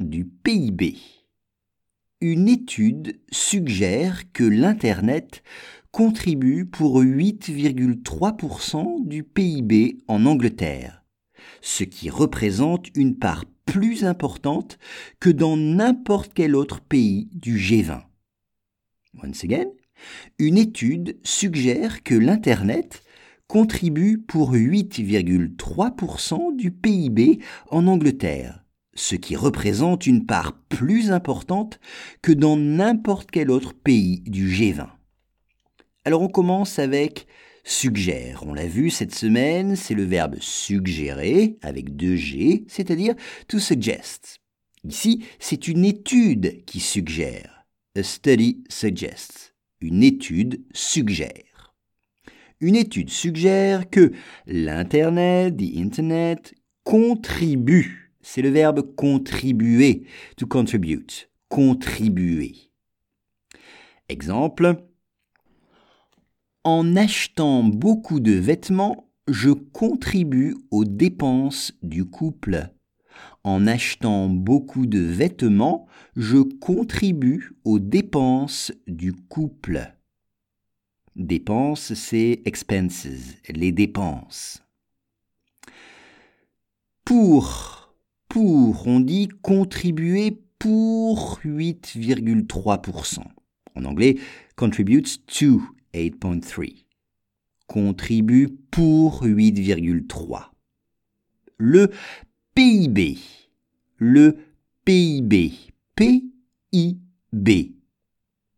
du PIB. Une étude suggère que l'Internet contribue pour 8,3% du PIB en Angleterre, ce qui représente une part plus importante que dans n'importe quel autre pays du G20. Once again, une étude suggère que l'Internet contribue pour 8,3% du PIB en Angleterre, ce qui représente une part plus importante que dans n'importe quel autre pays du G20. Alors on commence avec suggère. On l'a vu cette semaine, c'est le verbe suggérer avec deux G, c'est-à-dire to suggest. Ici, c'est une étude qui suggère. A study suggests. Une étude suggère. Une étude suggère que l'Internet, the Internet, contribue. C'est le verbe contribuer, to contribute, contribuer. Exemple. En achetant beaucoup de vêtements, je contribue aux dépenses du couple. En achetant beaucoup de vêtements, je contribue aux dépenses du couple. Dépenses, c'est expenses, les dépenses. Pour, pour, on dit contribuer pour 8,3%. En anglais, contributes to 8.3. Contribue pour 8,3. Le PIB. Le PIB. P-I-B.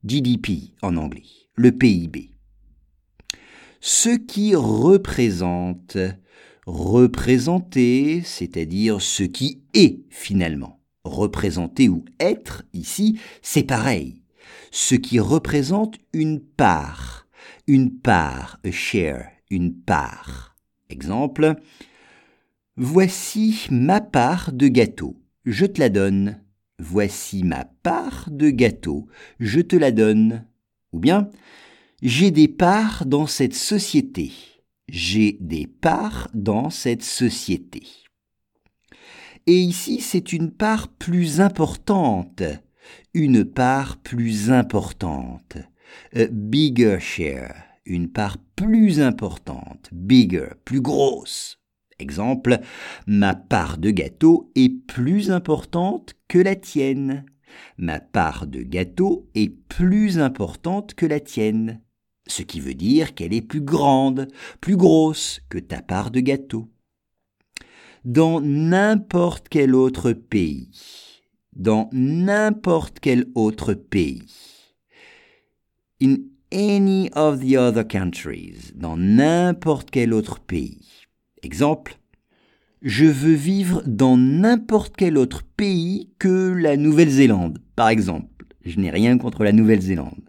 GDP en anglais. Le PIB ce qui représente. Représenter, c'est-à-dire ce qui est finalement. Représenter ou être, ici, c'est pareil. Ce qui représente une part. Une part, a share, une part. Exemple, Voici ma part de gâteau, je te la donne. Voici ma part de gâteau, je te la donne. Ou bien, j'ai des parts dans cette société. J'ai des parts dans cette société. Et ici, c'est une part plus importante. Une part plus importante. A bigger share. Une part plus importante. Bigger. Plus grosse. Exemple, ma part de gâteau est plus importante que la tienne. Ma part de gâteau est plus importante que la tienne ce qui veut dire qu'elle est plus grande, plus grosse que ta part de gâteau. Dans n'importe quel autre pays, dans n'importe quel autre pays, in any of the other countries, dans n'importe quel autre pays. Exemple, je veux vivre dans n'importe quel autre pays que la Nouvelle-Zélande, par exemple. Je n'ai rien contre la Nouvelle-Zélande.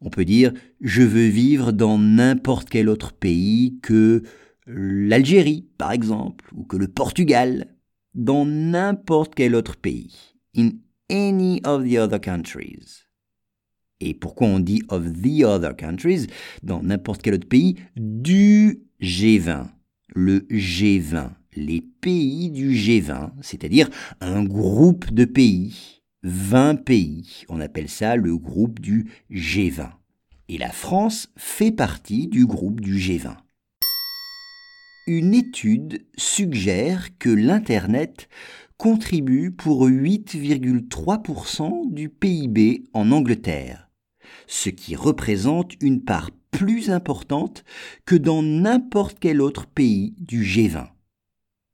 On peut dire je veux vivre dans n'importe quel autre pays que l'Algérie, par exemple, ou que le Portugal, dans n'importe quel autre pays. In any of the other countries. Et pourquoi on dit of the other countries? Dans n'importe quel autre pays du G20. Le G20. Les pays du G20, c'est-à-dire un groupe de pays 20 pays. On appelle ça le groupe du G20. Et la France fait partie du groupe du G20. Une étude suggère que l'Internet contribue pour 8,3% du PIB en Angleterre, ce qui représente une part plus importante que dans n'importe quel autre pays du G20.